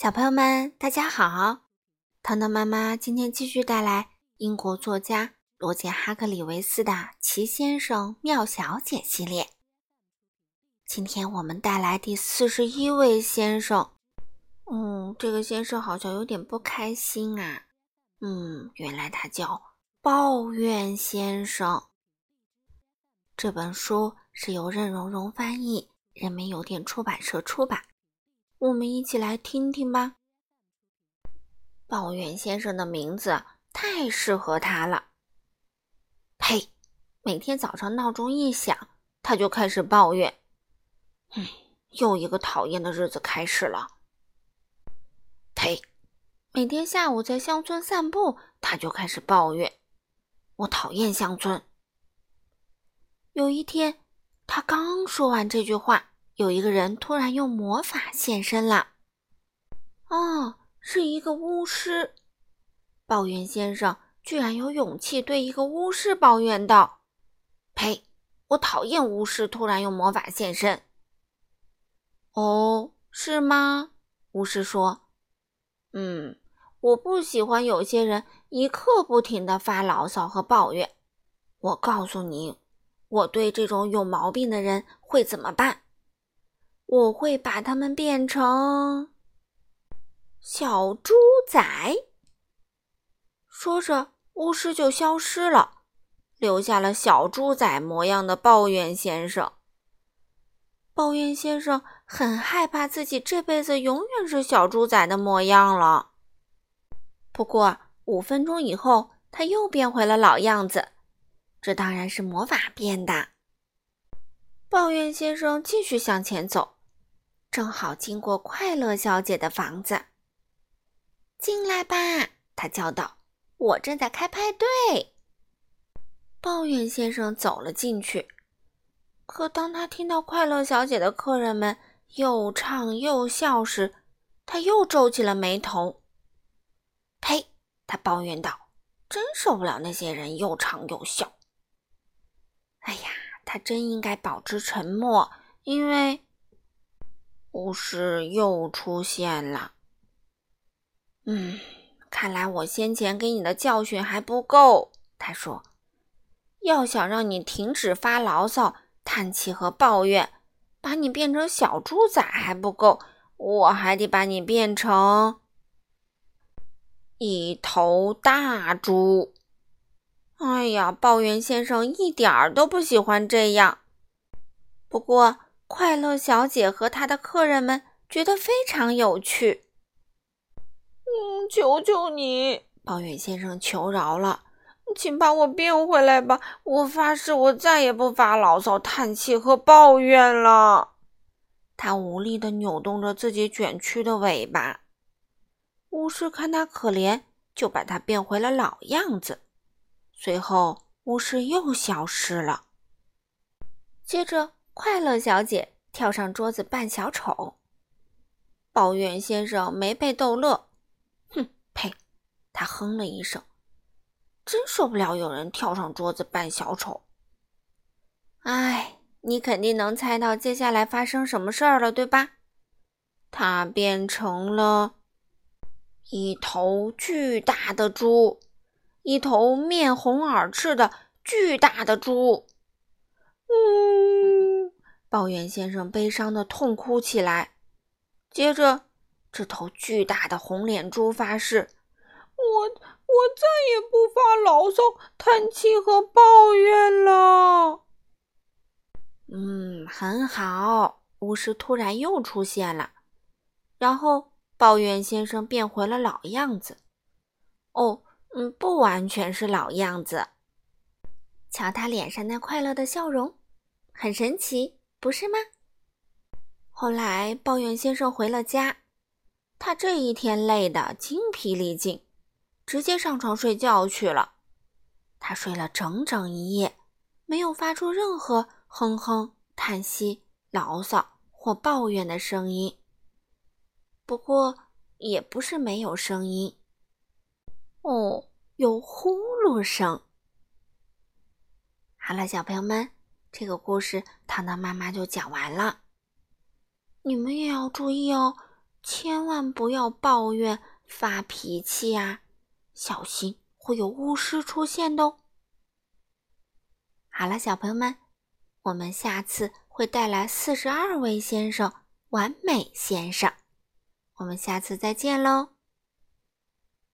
小朋友们，大家好！糖糖妈妈今天继续带来英国作家罗杰·哈克里维斯的《奇先生妙小姐》系列。今天我们带来第四十一位先生。嗯，这个先生好像有点不开心啊。嗯，原来他叫抱怨先生。这本书是由任溶溶翻译，人民邮电出版社出版。我们一起来听听吧。抱怨先生的名字太适合他了。呸！每天早上闹钟一响，他就开始抱怨：“唉，又一个讨厌的日子开始了。”呸！每天下午在乡村散步，他就开始抱怨：“我讨厌乡村。”有一天，他刚说完这句话。有一个人突然用魔法现身了，哦，是一个巫师。抱怨先生居然有勇气对一个巫师抱怨道：“呸！我讨厌巫师突然用魔法现身。”哦，是吗？巫师说：“嗯，我不喜欢有些人一刻不停的发牢骚和抱怨。我告诉你，我对这种有毛病的人会怎么办？”我会把它们变成小猪仔。说着，巫师就消失了，留下了小猪仔模样的抱怨先生。抱怨先生很害怕自己这辈子永远是小猪仔的模样了。不过五分钟以后，他又变回了老样子，这当然是魔法变的。抱怨先生继续向前走。正好经过快乐小姐的房子，进来吧，他叫道：“我正在开派对。”抱怨先生走了进去，可当他听到快乐小姐的客人们又唱又笑时，他又皱起了眉头。“呸！”他抱怨道，“真受不了那些人又唱又笑。”哎呀，他真应该保持沉默，因为。巫师又出现了。嗯，看来我先前给你的教训还不够。他说：“要想让你停止发牢骚、叹气和抱怨，把你变成小猪仔还不够，我还得把你变成一头大猪。”哎呀，抱怨先生一点儿都不喜欢这样。不过。快乐小姐和她的客人们觉得非常有趣。嗯，求求你，抱怨先生求饶了，请把我变回来吧！我发誓，我再也不发牢骚、叹气和抱怨了。他无力地扭动着自己卷曲的尾巴。巫师看他可怜，就把他变回了老样子。随后，巫师又消失了。接着。快乐小姐跳上桌子扮小丑，抱怨先生没被逗乐。哼，呸！他哼了一声，真受不了有人跳上桌子扮小丑。哎，你肯定能猜到接下来发生什么事儿了，对吧？他变成了一头巨大的猪，一头面红耳赤的巨大的猪。嗯。抱怨先生悲伤的痛哭起来，接着，这头巨大的红脸猪发誓：“我我再也不发牢骚、叹气和抱怨了。”嗯，很好。巫师突然又出现了，然后抱怨先生变回了老样子。哦，嗯，不完全是老样子。瞧他脸上那快乐的笑容，很神奇。不是吗？后来抱怨先生回了家，他这一天累得精疲力尽，直接上床睡觉去了。他睡了整整一夜，没有发出任何哼哼、叹息、牢骚或抱怨的声音。不过也不是没有声音，哦，有呼噜声。好了，小朋友们。这个故事，糖糖妈妈就讲完了。你们也要注意哦，千万不要抱怨、发脾气啊，小心会有巫师出现的哦。好了，小朋友们，我们下次会带来四十二位先生，完美先生。我们下次再见喽。